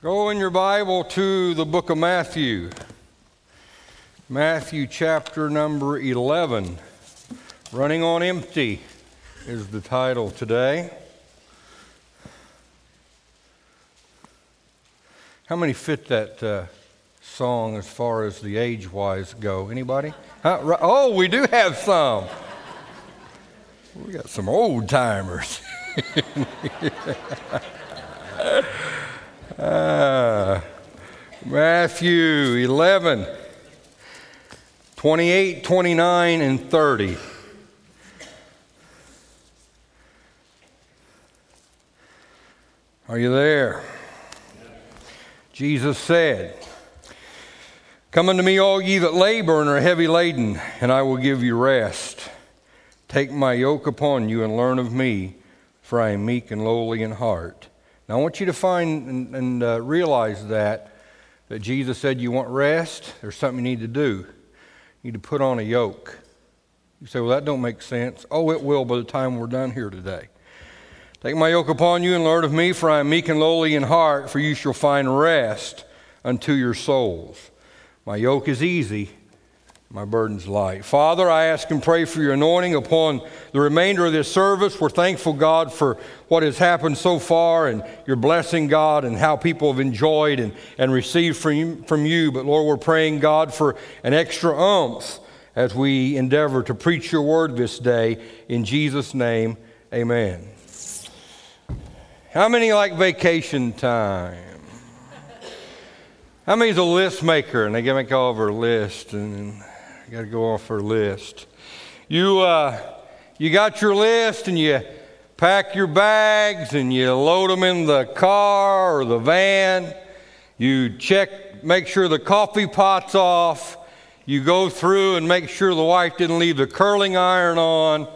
Go in your Bible to the book of Matthew. Matthew chapter number 11. Running on Empty is the title today. How many fit that uh, song as far as the age wise go? Anybody? Huh? Oh, we do have some. We got some old timers. Uh, Matthew 11, 28, 29, and 30. Are you there? Jesus said, Come unto me, all ye that labor and are heavy laden, and I will give you rest. Take my yoke upon you and learn of me, for I am meek and lowly in heart now, I want you to find and, and uh, realize that, that Jesus said you want rest, there's something you need to do. You need to put on a yoke. You say, well, that don't make sense. Oh, it will by the time we're done here today. Take my yoke upon you and learn of me, for I am meek and lowly in heart, for you shall find rest unto your souls. My yoke is easy, my burden's light. Father, I ask and pray for your anointing upon the remainder of this service. We're thankful, God, for what has happened so far and your blessing, God, and how people have enjoyed and, and received from you, from you. But Lord, we're praying, God, for an extra umph as we endeavor to preach your word this day. In Jesus' name, amen. How many like vacation time? How many's a list maker and they get make all of our list and I got to go off her list. You, uh, you got your list and you pack your bags and you load them in the car or the van. You check, make sure the coffee pot's off. You go through and make sure the wife didn't leave the curling iron on.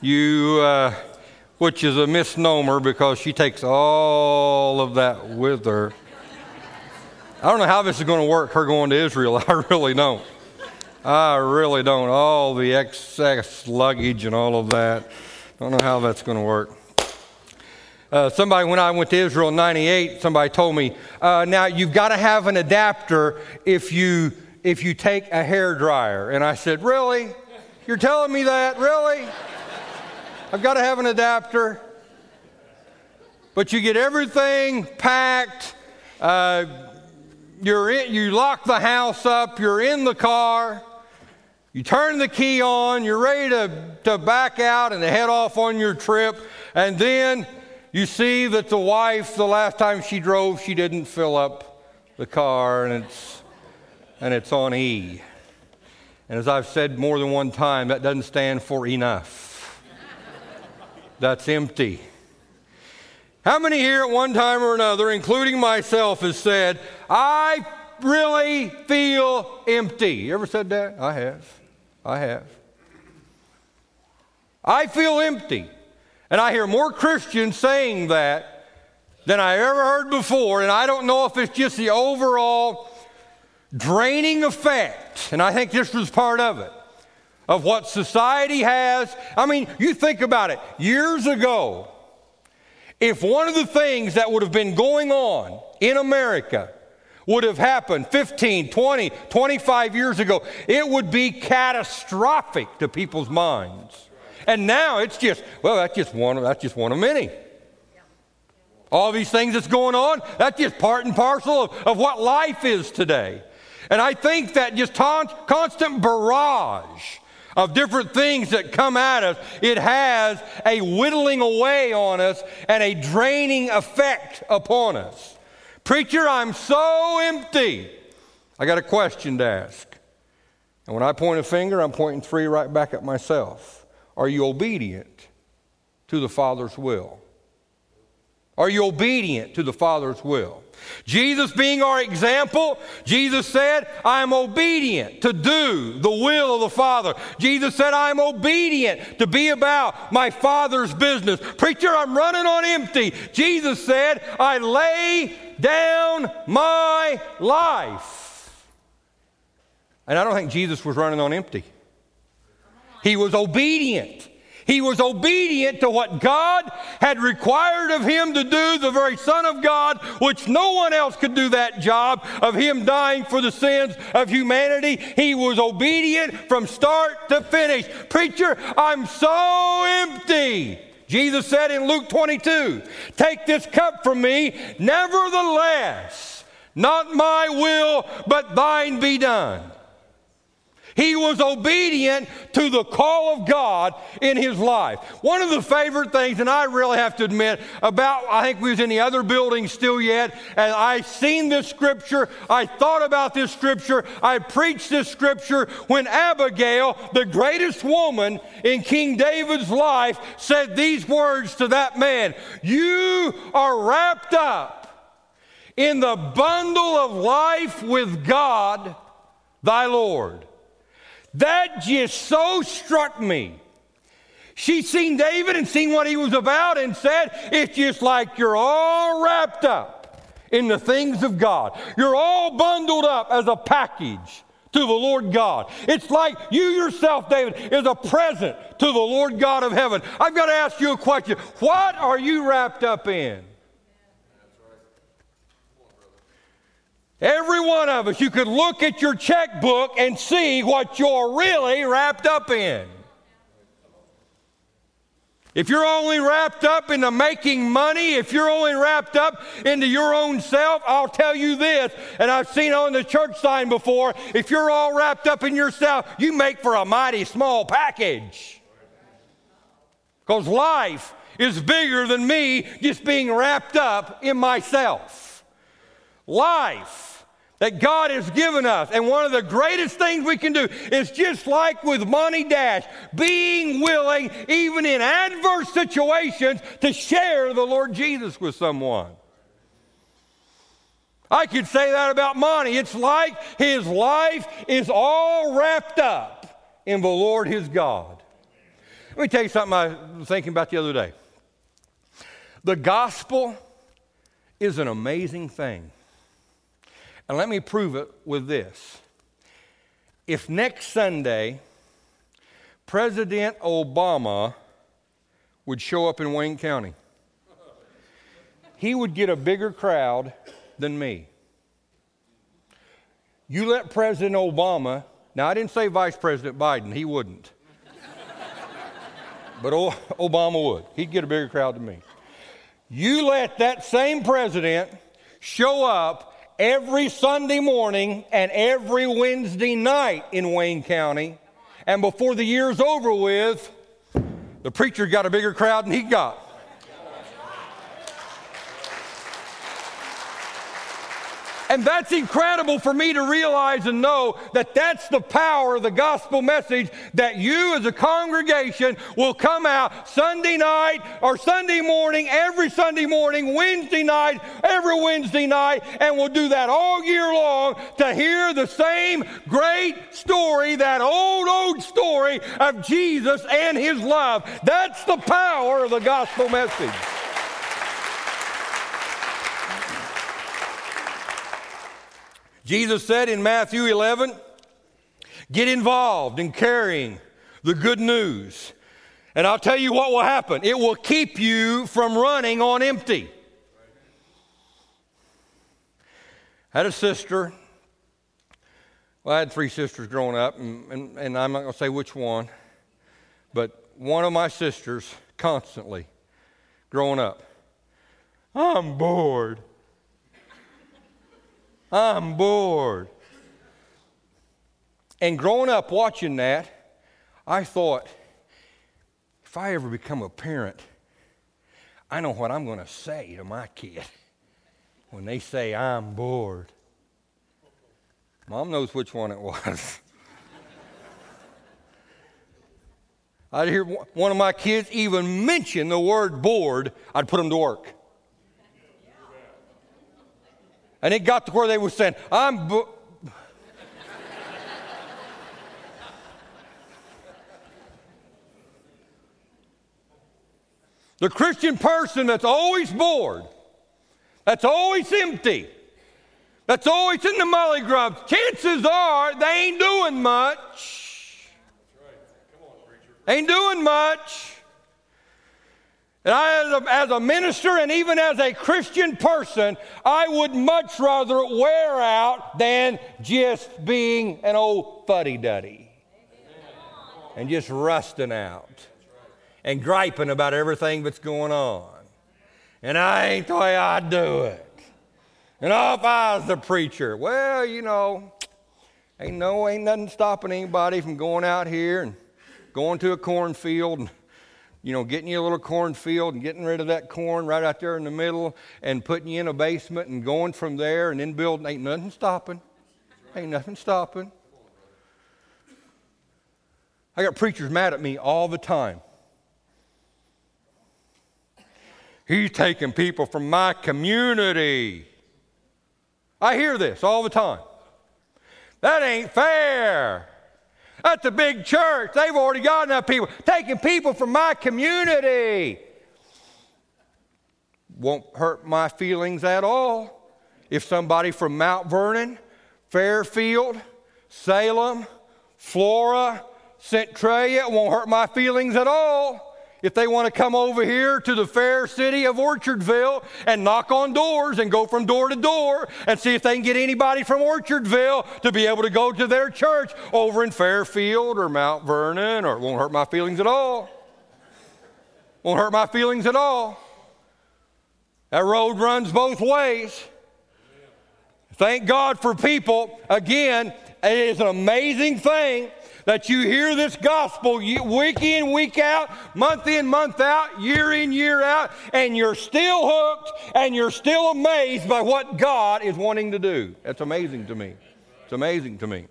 You, uh, which is a misnomer because she takes all of that with her. I don't know how this is going to work, her going to Israel. I really don't. I really don't. All the excess luggage and all of that. Don't know how that's going to work. Uh, somebody, when I went to Israel in 98, somebody told me, uh, now you've got to have an adapter if you, if you take a hair dryer. And I said, really? You're telling me that? Really? I've got to have an adapter. But you get everything packed. Uh, you're in, you lock the house up. You're in the car. You turn the key on, you're ready to, to back out and to head off on your trip, and then you see that the wife, the last time she drove, she didn't fill up the car, and it's, and it's on E. And as I've said more than one time, that doesn't stand for enough. That's empty. How many here at one time or another, including myself, has said, I really feel empty? You ever said that? I have. I have. I feel empty. And I hear more Christians saying that than I ever heard before. And I don't know if it's just the overall draining effect. And I think this was part of it of what society has. I mean, you think about it. Years ago, if one of the things that would have been going on in America would have happened 15, 20, 25 years ago, it would be catastrophic to people's minds. And now it's just, well, that's just one, that's just one of many. All these things that's going on, that's just part and parcel of, of what life is today. And I think that just ta- constant barrage of different things that come at us, it has a whittling away on us and a draining effect upon us. Preacher, I'm so empty. I got a question to ask. And when I point a finger, I'm pointing three right back at myself. Are you obedient to the Father's will? Are you obedient to the Father's will? Jesus being our example, Jesus said, I am obedient to do the will of the Father. Jesus said, I am obedient to be about my Father's business. Preacher, I'm running on empty. Jesus said, I lay down my life. And I don't think Jesus was running on empty. He was obedient. He was obedient to what God had required of him to do, the very Son of God, which no one else could do that job of him dying for the sins of humanity. He was obedient from start to finish. Preacher, I'm so empty. Jesus said in Luke 22, Take this cup from me, nevertheless, not my will, but thine be done. He was obedient to the call of God in his life. One of the favorite things, and I really have to admit, about I think we was in the other building still yet, and I seen this scripture, I thought about this scripture, I preached this scripture when Abigail, the greatest woman in King David's life, said these words to that man You are wrapped up in the bundle of life with God, thy Lord. That just so struck me. She seen David and seen what he was about and said, It's just like you're all wrapped up in the things of God. You're all bundled up as a package to the Lord God. It's like you yourself, David, is a present to the Lord God of heaven. I've got to ask you a question. What are you wrapped up in? Every one of us, you could look at your checkbook and see what you're really wrapped up in. If you're only wrapped up into making money, if you're only wrapped up into your own self, I'll tell you this, and I've seen on the church sign before if you're all wrapped up in yourself, you make for a mighty small package. Because life is bigger than me just being wrapped up in myself. Life that God has given us. And one of the greatest things we can do is just like with Monty Dash, being willing, even in adverse situations, to share the Lord Jesus with someone. I could say that about Monty. It's like his life is all wrapped up in the Lord his God. Let me tell you something I was thinking about the other day. The gospel is an amazing thing. And let me prove it with this. If next Sunday, President Obama would show up in Wayne County, he would get a bigger crowd than me. You let President Obama, now I didn't say Vice President Biden, he wouldn't. but Obama would. He'd get a bigger crowd than me. You let that same president show up every Sunday morning and every Wednesday night in Wayne County. And before the year's over with, the preacher got a bigger crowd than he got. And that's incredible for me to realize and know that that's the power of the gospel message that you as a congregation will come out Sunday night or Sunday morning, every Sunday morning, Wednesday night, every Wednesday night, and we'll do that all year long to hear the same great story, that old, old story of Jesus and his love. That's the power of the gospel message. Jesus said in Matthew 11, get involved in carrying the good news. And I'll tell you what will happen it will keep you from running on empty. I had a sister. Well, I had three sisters growing up, and, and, and I'm not going to say which one, but one of my sisters constantly growing up, I'm bored. I'm bored. And growing up watching that, I thought, if I ever become a parent, I know what I'm going to say to my kid when they say, I'm bored. Mom knows which one it was. I'd hear one of my kids even mention the word bored, I'd put them to work. And it got to where they were saying, I'm. Bo-. the Christian person that's always bored, that's always empty, that's always in the molly grubs, chances are they ain't doing much. Ain't doing much. And I, as a, as a, minister and even as a Christian person, I would much rather wear out than just being an old fuddy duddy and just rusting out and griping about everything that's going on. And I ain't the way I do it. And if I was the preacher, well, you know, ain't no, ain't nothing stopping anybody from going out here and going to a cornfield you know, getting you a little cornfield and getting rid of that corn right out there in the middle and putting you in a basement and going from there and then building. Ain't nothing stopping. Ain't nothing stopping. I got preachers mad at me all the time. He's taking people from my community. I hear this all the time. That ain't fair. That's a big church. They've already got enough people. Taking people from my community won't hurt my feelings at all. If somebody from Mount Vernon, Fairfield, Salem, Flora, Centralia it won't hurt my feelings at all if they want to come over here to the fair city of Orchardville and knock on doors and go from door to door and see if they can get anybody from Orchardville to be able to go to their church over in Fairfield or Mount Vernon, or it won't hurt my feelings at all. Won't hurt my feelings at all. That road runs both ways. Thank God for people. Again, it is an amazing thing that you hear this gospel week in, week out, month in, month out, year in, year out, and you're still hooked and you're still amazed by what God is wanting to do. That's amazing to me. It's amazing to me.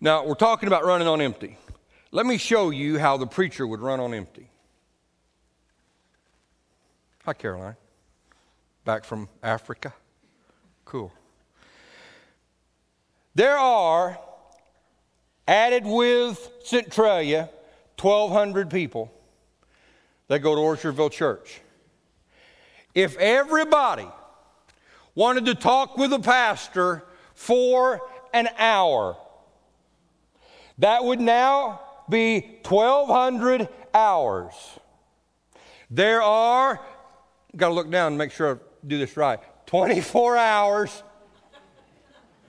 Now, we're talking about running on empty. Let me show you how the preacher would run on empty. Hi, Caroline. Back from Africa? Cool. There are added with Centralia, 1,200 people that go to Orchardville Church. If everybody wanted to talk with a pastor for an hour, that would now be 1,200 hours. There are, got to look down and make sure I do this right, 24 hours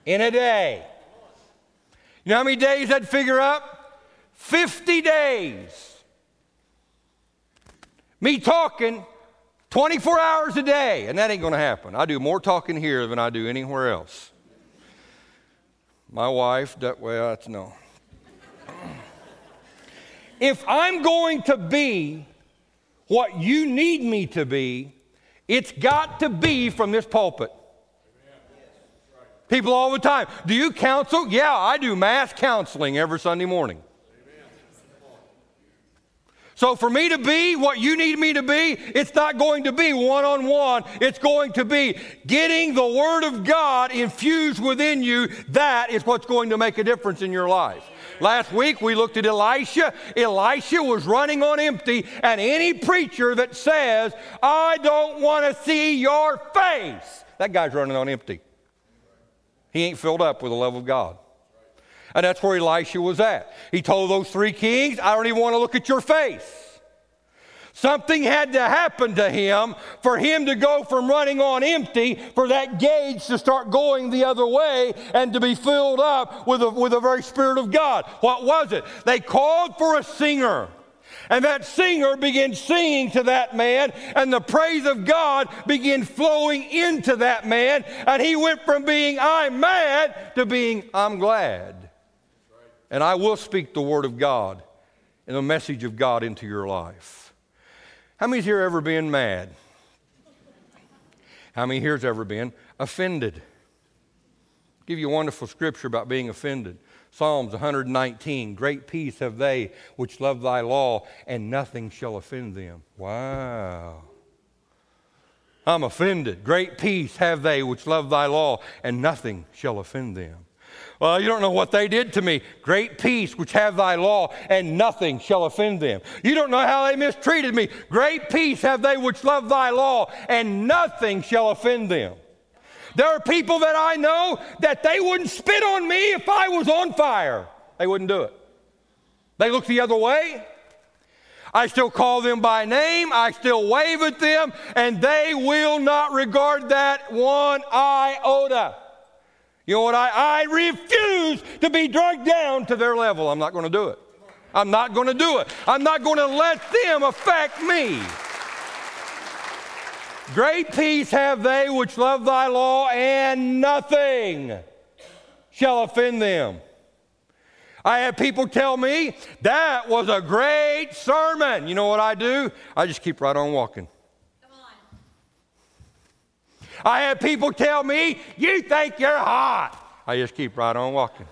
in a day. You know how many days that'd figure up? 50 days. Me talking 24 hours a day, and that ain't going to happen. I do more talking here than I do anywhere else. My wife, that, way, well, that's no. if I'm going to be what you need me to be, it's got to be from this pulpit. People all the time. Do you counsel? Yeah, I do mass counseling every Sunday morning. So, for me to be what you need me to be, it's not going to be one on one. It's going to be getting the Word of God infused within you. That is what's going to make a difference in your life. Last week we looked at Elisha. Elisha was running on empty, and any preacher that says, I don't want to see your face, that guy's running on empty. He ain't filled up with the love of God. And that's where Elisha was at. He told those three kings, I don't even want to look at your face. Something had to happen to him for him to go from running on empty, for that gauge to start going the other way and to be filled up with the, with the very Spirit of God. What was it? They called for a singer. And that singer began singing to that man, and the praise of God began flowing into that man. And he went from being, I'm mad, to being, I'm glad. And I will speak the word of God and the message of God into your life. How many's here ever been mad? How many here's ever been offended? Give you a wonderful scripture about being offended. Psalms 119 Great peace have they which love thy law, and nothing shall offend them. Wow. I'm offended. Great peace have they which love thy law, and nothing shall offend them. Well, you don't know what they did to me. Great peace which have thy law, and nothing shall offend them. You don't know how they mistreated me. Great peace have they which love thy law, and nothing shall offend them. There are people that I know that they wouldn't spit on me if I was on fire. They wouldn't do it. They look the other way. I still call them by name. I still wave at them, and they will not regard that one iota. You know what? I, I refuse to be dragged down to their level. I'm not going to do it. I'm not going to do it. I'm not going to let them affect me. Great peace have they which love thy law, and nothing shall offend them. I have people tell me that was a great sermon. You know what I do? I just keep right on walking. I have people tell me, You think you're hot. I just keep right on walking.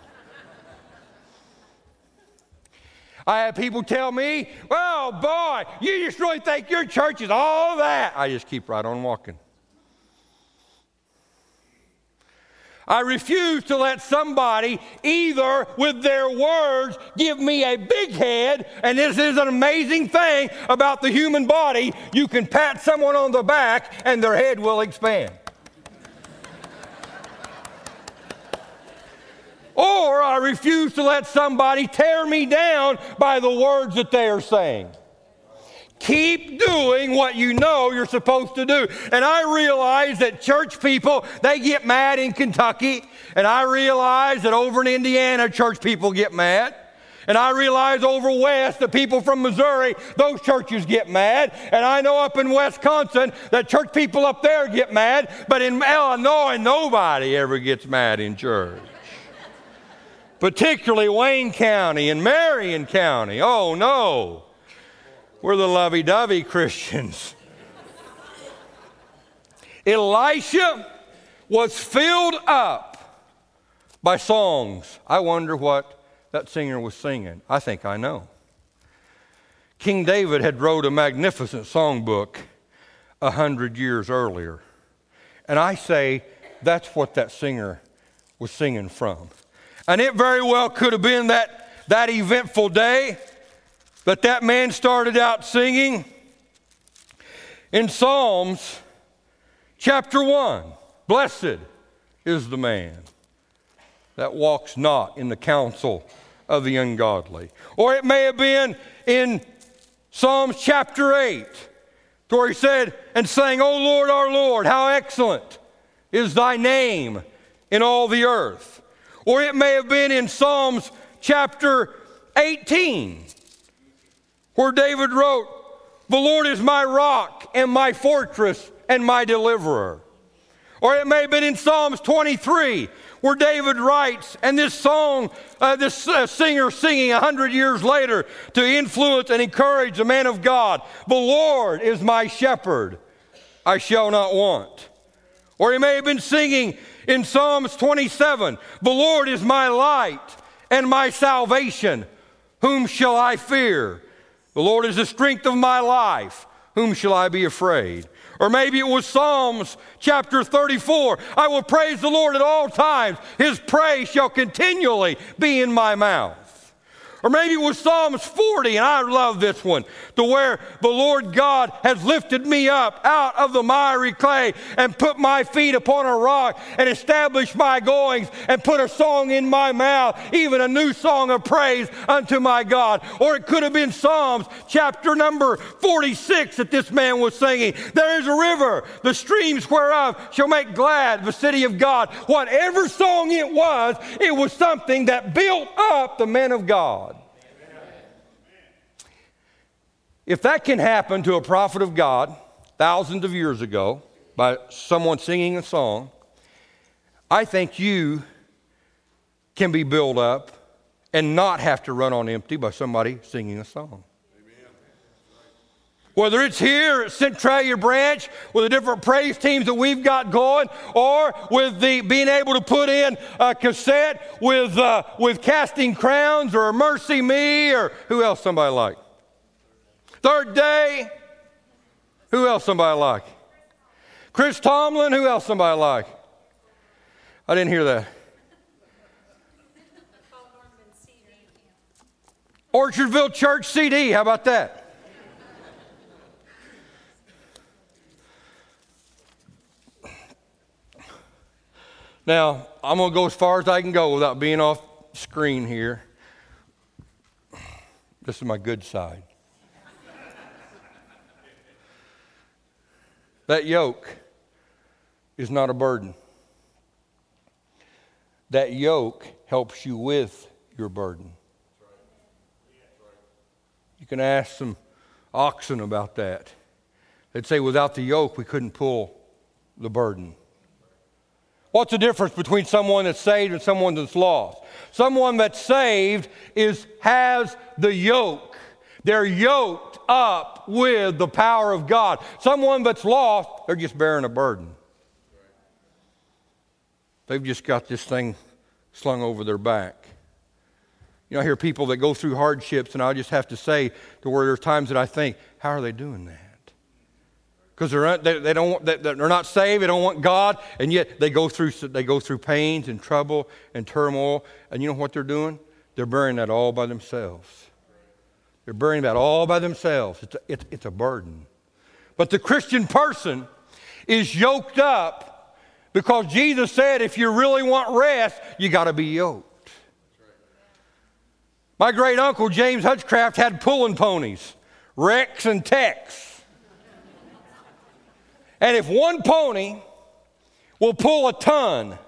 I have people tell me, well, boy, you just really think your church is all that. I just keep right on walking. I refuse to let somebody either with their words give me a big head, and this is an amazing thing about the human body. You can pat someone on the back and their head will expand. Or I refuse to let somebody tear me down by the words that they are saying. Keep doing what you know you're supposed to do. And I realize that church people, they get mad in Kentucky. And I realize that over in Indiana, church people get mad. And I realize over west the people from Missouri, those churches get mad. And I know up in Wisconsin that church people up there get mad. But in Illinois, nobody ever gets mad in church particularly Wayne County and Marion County. Oh no, we're the lovey dovey Christians. Elisha was filled up by songs. I wonder what that singer was singing. I think I know. King David had wrote a magnificent songbook a hundred years earlier. And I say that's what that singer was singing from. And it very well could have been that, that eventful day that that man started out singing in Psalms chapter 1. Blessed is the man that walks not in the counsel of the ungodly. Or it may have been in Psalms chapter 8, where he said and sang, O Lord, our Lord, how excellent is thy name in all the earth. Or it may have been in Psalms chapter 18, where David wrote, The Lord is my rock and my fortress and my deliverer. Or it may have been in Psalms 23, where David writes, and this song, uh, this uh, singer singing a hundred years later to influence and encourage the man of God The Lord is my shepherd, I shall not want. Or he may have been singing in Psalms 27 The Lord is my light and my salvation. Whom shall I fear? The Lord is the strength of my life. Whom shall I be afraid? Or maybe it was Psalms chapter 34. I will praise the Lord at all times. His praise shall continually be in my mouth. Or maybe it was Psalms 40, and I love this one, to where the Lord God has lifted me up out of the miry clay and put my feet upon a rock and established my goings and put a song in my mouth, even a new song of praise unto my God. Or it could have been Psalms chapter number 46 that this man was singing. There is a river, the streams whereof shall make glad the city of God. Whatever song it was, it was something that built up the men of God. If that can happen to a prophet of God thousands of years ago by someone singing a song, I think you can be built up and not have to run on empty by somebody singing a song. Whether it's here at Centralia Branch with the different praise teams that we've got going, or with the being able to put in a cassette with, uh, with Casting Crowns or Mercy Me or who else somebody like? Third day, who else somebody like? Chris Tomlin, who else somebody like? I didn't hear that. Orchardville Church CD, how about that? Now, I'm going to go as far as I can go without being off screen here. This is my good side. That yoke is not a burden. That yoke helps you with your burden. You can ask some oxen about that. They'd say, without the yoke, we couldn't pull the burden. What's the difference between someone that's saved and someone that's lost? Someone that's saved is has the yoke. They're yoked up with the power of God. Someone that's lost, they're just bearing a burden. They've just got this thing slung over their back. You know, I hear people that go through hardships, and I just have to say to where there's times that I think, how are they doing that? because they're, they, they don't they're not saved they don't want god and yet they go through they go through pains and trouble and turmoil and you know what they're doing they're bearing that all by themselves they're bearing that all by themselves. It's a, it's, it's a burden. But the christian person is yoked up because jesus said if you really want rest you got to be yoked. My great uncle james hutchcraft had pulling ponies rex and tex. And if one pony will pull a ton,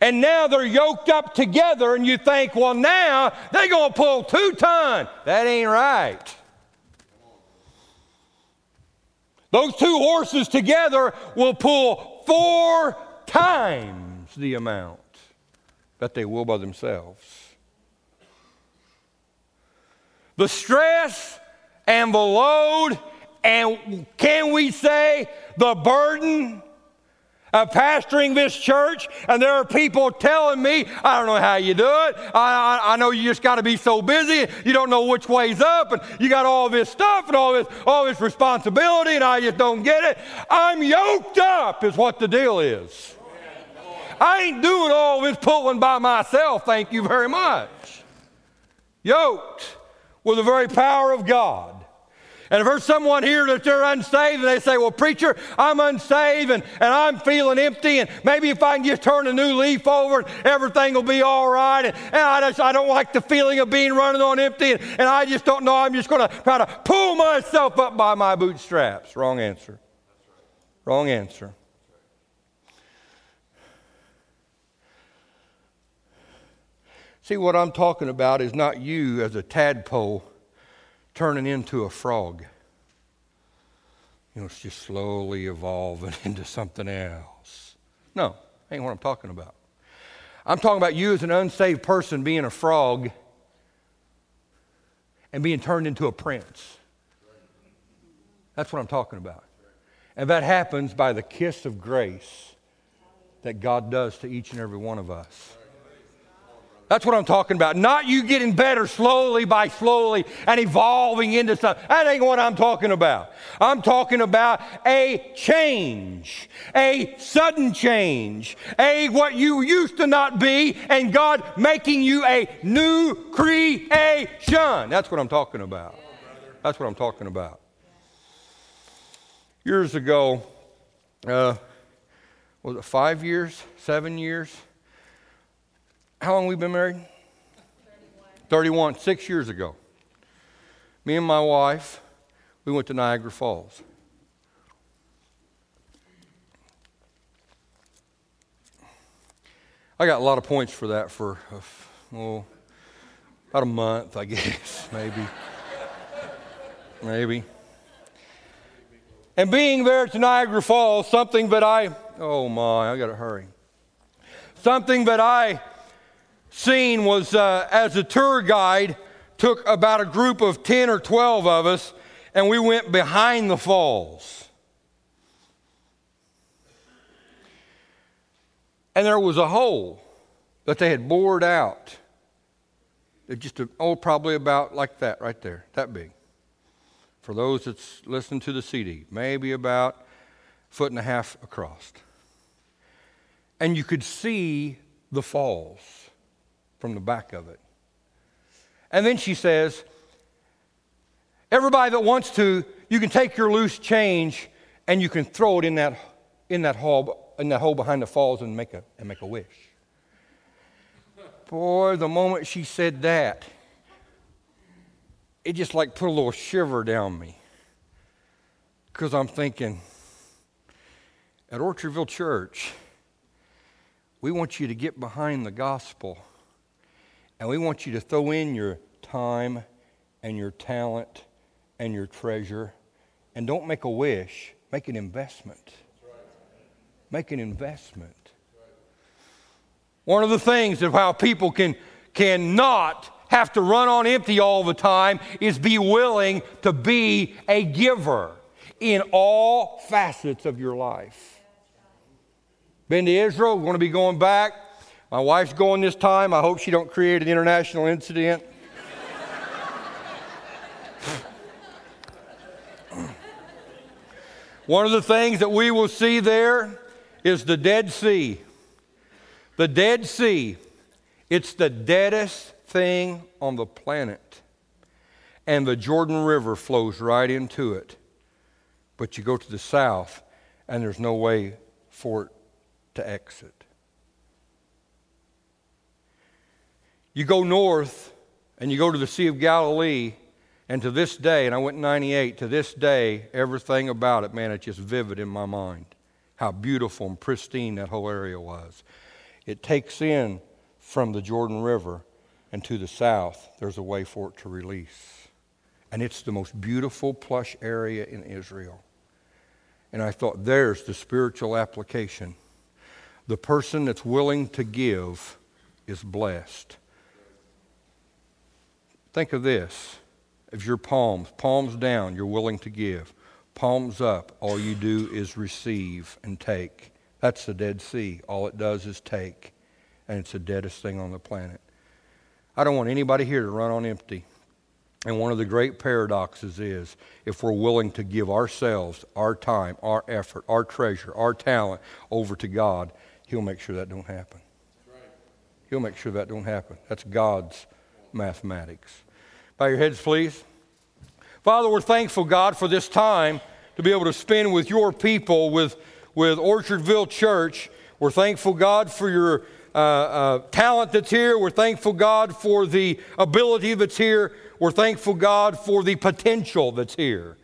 and now they're yoked up together, and you think, well, now they're going to pull two ton. That ain't right. Those two horses together will pull four times the amount that they will by themselves. The stress and the load and can we say the burden of pastoring this church? And there are people telling me, I don't know how you do it. I, I, I know you just got to be so busy. You don't know which way's up, and you got all this stuff and all this, all this responsibility, and I just don't get it. I'm yoked up, is what the deal is. I ain't doing all this pulling by myself, thank you very much. Yoked with the very power of God. And if there's someone here that they're unsaved and they say, Well, preacher, I'm unsaved and, and I'm feeling empty, and maybe if I can just turn a new leaf over, everything will be all right. And, and I just I don't like the feeling of being running on empty, and, and I just don't know. I'm just going to try to pull myself up by my bootstraps. Wrong answer. Wrong answer. See, what I'm talking about is not you as a tadpole turning into a frog. You know, it's just slowly evolving into something else. No, ain't what I'm talking about. I'm talking about you as an unsaved person being a frog and being turned into a prince. That's what I'm talking about. And that happens by the kiss of grace that God does to each and every one of us. That's what I'm talking about. Not you getting better slowly by slowly and evolving into something. That ain't what I'm talking about. I'm talking about a change, a sudden change, a what you used to not be, and God making you a new creation. That's what I'm talking about. That's what I'm talking about. Years ago, uh, was it five years, seven years? How long we been married? 31. 31, six years ago. Me and my wife, we went to Niagara Falls. I got a lot of points for that for, uh, well, about a month, I guess, maybe. maybe. And being there to Niagara Falls, something that I, oh my, I got to hurry. Something that I seen was uh, as a tour guide, took about a group of 10 or 12 of us, and we went behind the falls. And there was a hole that they had bored out. Just, oh, probably about like that right there, that big. For those that's listening to the CD, maybe about foot and a half across. And you could see the falls from the back of it. And then she says, Everybody that wants to, you can take your loose change and you can throw it in that, in that hole, in that hole behind the falls and make a, and make a wish. Boy, the moment she said that, it just like put a little shiver down me. Because I'm thinking, at Orchardville Church, we want you to get behind the gospel and we want you to throw in your time and your talent and your treasure. And don't make a wish, make an investment. Make an investment. One of the things of how people can cannot have to run on empty all the time is be willing to be a giver in all facets of your life. Been to Israel, going to be going back. My wife's going this time. I hope she don't create an international incident. One of the things that we will see there is the Dead Sea. The Dead Sea, it's the deadest thing on the planet. And the Jordan River flows right into it. But you go to the south, and there's no way for it to exit. You go north, and you go to the Sea of Galilee, and to this day, and I went in 98, to this day, everything about it, man, it's just vivid in my mind. How beautiful and pristine that whole area was. It takes in from the Jordan River and to the south, there's a way for it to release. And it's the most beautiful, plush area in Israel. And I thought, there's the spiritual application. The person that's willing to give is blessed. Think of this. If your palms, palms down, you're willing to give. Palms up, all you do is receive and take. That's the Dead Sea. All it does is take. And it's the deadest thing on the planet. I don't want anybody here to run on empty. And one of the great paradoxes is if we're willing to give ourselves, our time, our effort, our treasure, our talent over to God, He'll make sure that don't happen. He'll make sure that don't happen. That's God's mathematics. Bow your heads, please. Father, we're thankful, God, for this time to be able to spend with your people, with, with Orchardville Church. We're thankful, God, for your uh, uh, talent that's here. We're thankful, God, for the ability that's here. We're thankful, God, for the potential that's here.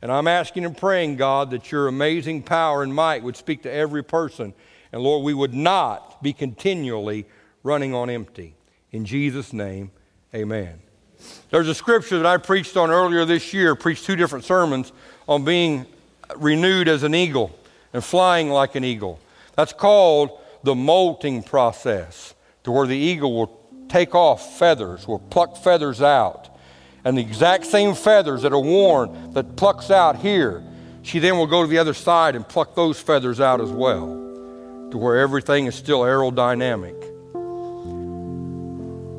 And I'm asking and praying, God, that your amazing power and might would speak to every person. And Lord, we would not be continually running on empty. In Jesus' name, amen. There's a scripture that I preached on earlier this year, preached two different sermons on being renewed as an eagle and flying like an eagle. That's called the molting process, to where the eagle will take off feathers, will pluck feathers out. And the exact same feathers that are worn, that plucks out here, she then will go to the other side and pluck those feathers out as well, to where everything is still aerodynamic.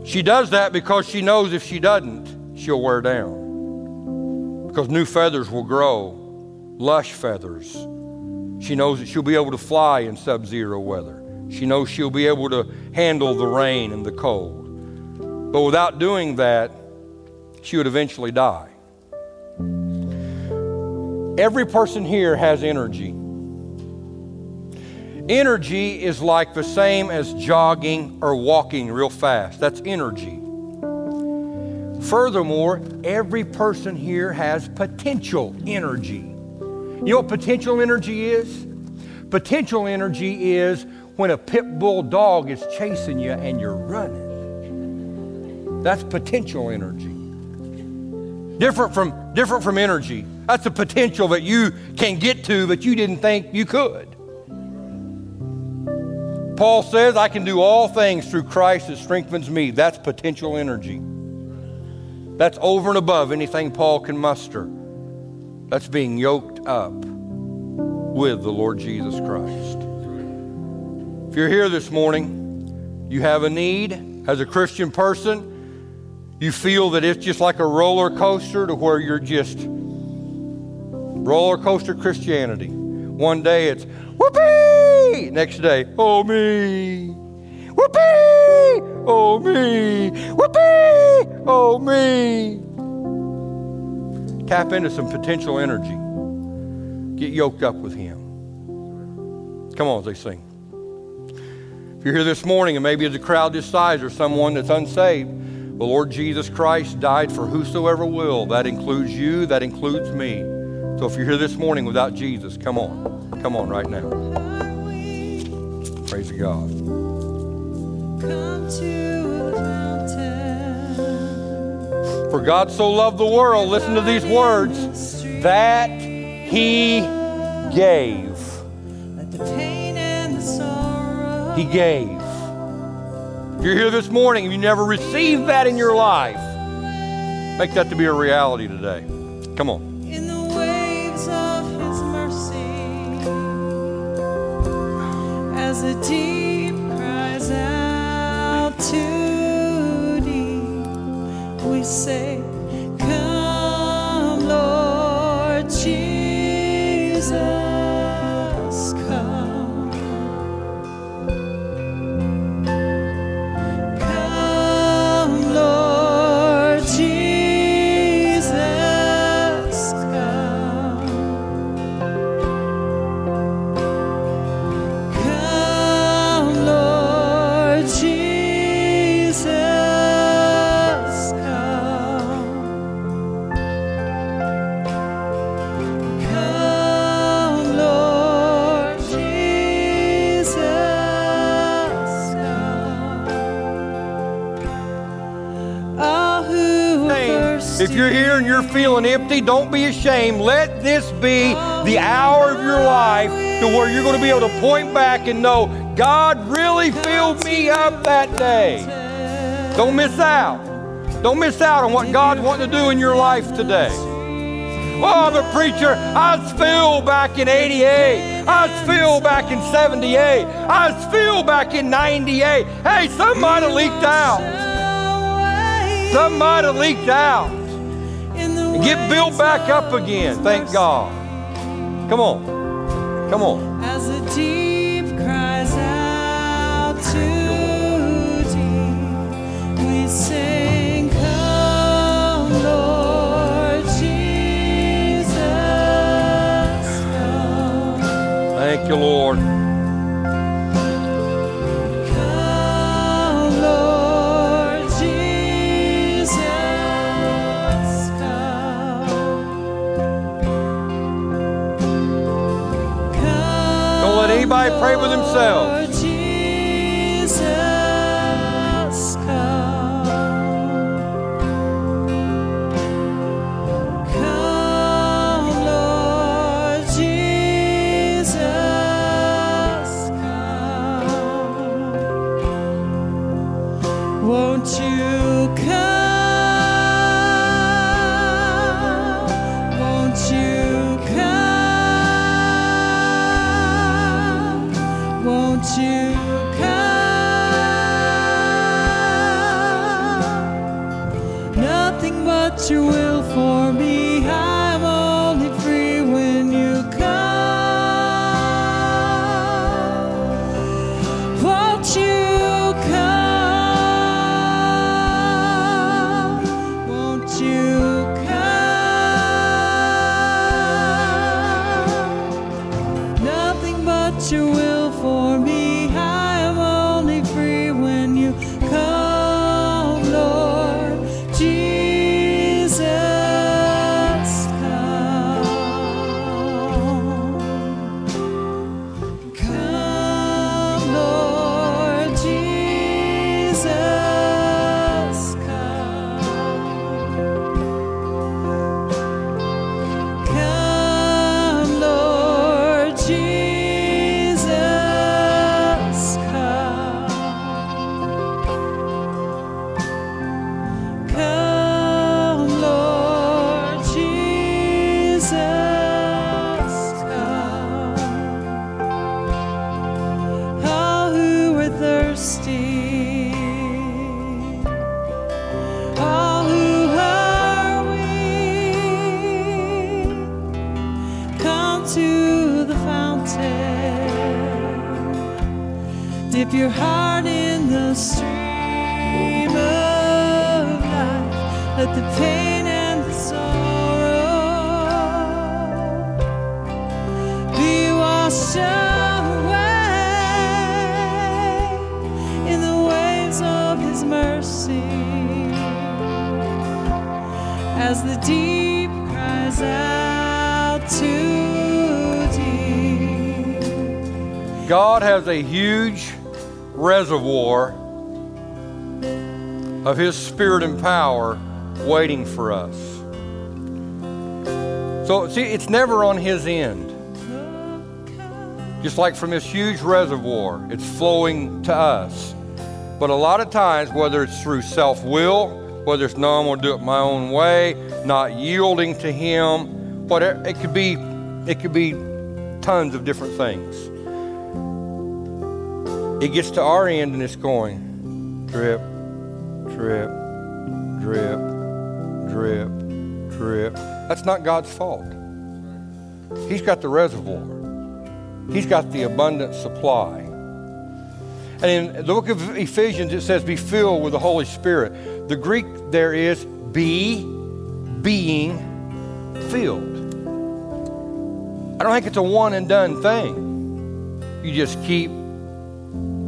She does that because she knows if she doesn't, she'll wear down. Because new feathers will grow, lush feathers. She knows that she'll be able to fly in sub zero weather. She knows she'll be able to handle the rain and the cold. But without doing that, she would eventually die. Every person here has energy. Energy is like the same as jogging or walking real fast. That's energy. Furthermore, every person here has potential energy. You know what potential energy is? Potential energy is when a pit bull dog is chasing you and you're running. That's potential energy. Different from, different from energy. That's the potential that you can get to that you didn't think you could. Paul says, I can do all things through Christ that strengthens me. That's potential energy. That's over and above anything Paul can muster. That's being yoked up with the Lord Jesus Christ. If you're here this morning, you have a need as a Christian person, you feel that it's just like a roller coaster to where you're just roller coaster Christianity. One day it's whoopee, next day, oh me, whoopee, oh me, whoopee, oh me. Tap into some potential energy. Get yoked up with Him. Come on, as they sing. If you're here this morning and maybe it's a crowd this size or someone that's unsaved, the Lord Jesus Christ died for whosoever will. That includes you, that includes me, So if you're here this morning without Jesus, come on. Come on right now. Praise God. For God so loved the world, listen to these words, that he gave. He gave. If you're here this morning and you never received that in your life, make that to be a reality today. Come on. Say, feeling empty, don't be ashamed. Let this be the hour of your life to where you're going to be able to point back and know God really filled me up that day. Don't miss out. Don't miss out on what God's wanting to do in your life today. Oh, the preacher, I was filled back in 88. I was filled back in 78. I was filled back in 98. Hey, some might have leaked out. Some might have leaked out. Get built back up again. Thank God. Come on. Come on. Dip your heart in the stream of life. Let the pain and the sorrow be washed away in the waves of His mercy. As the deep cries out to deep. God has a huge reservoir of His Spirit and power waiting for us. So, see, it's never on His end. Just like from this huge reservoir, it's flowing to us. But a lot of times, whether it's through self will, whether it's no, I'm going to do it my own way, not yielding to Him, whatever, it could be, it could be tons of different things. It gets to our end and it's going drip, drip, drip, drip, drip. That's not God's fault. He's got the reservoir, He's got the abundant supply. And in the book of Ephesians, it says, Be filled with the Holy Spirit. The Greek there is be, being filled. I don't think it's a one and done thing. You just keep.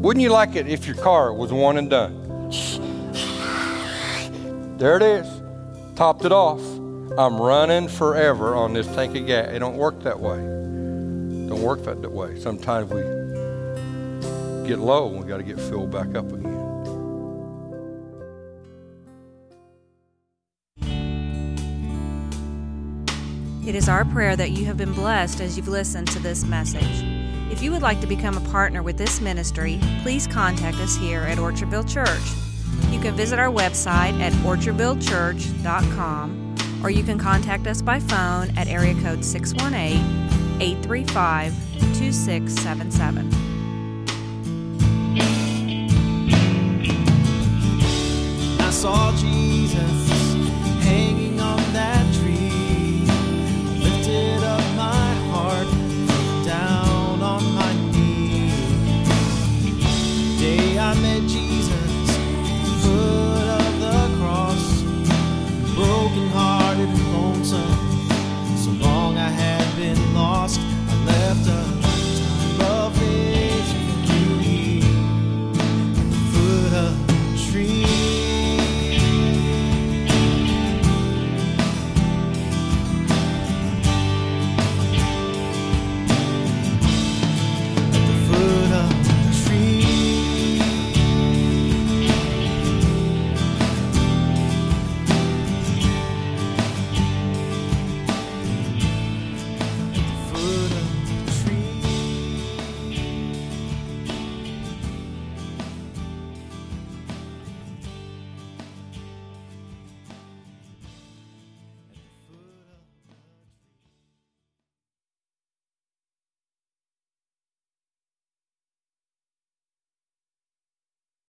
Wouldn't you like it if your car was one and done? There it is. Topped it off. I'm running forever on this tank of gas. It don't work that way. Don't work that way. Sometimes we get low and we got to get filled back up again. It is our prayer that you have been blessed as you've listened to this message. If you would like to become a partner with this ministry, please contact us here at Orchardville Church. You can visit our website at orchardvillechurch.com or you can contact us by phone at area code 618 835 2677. I saw Jesus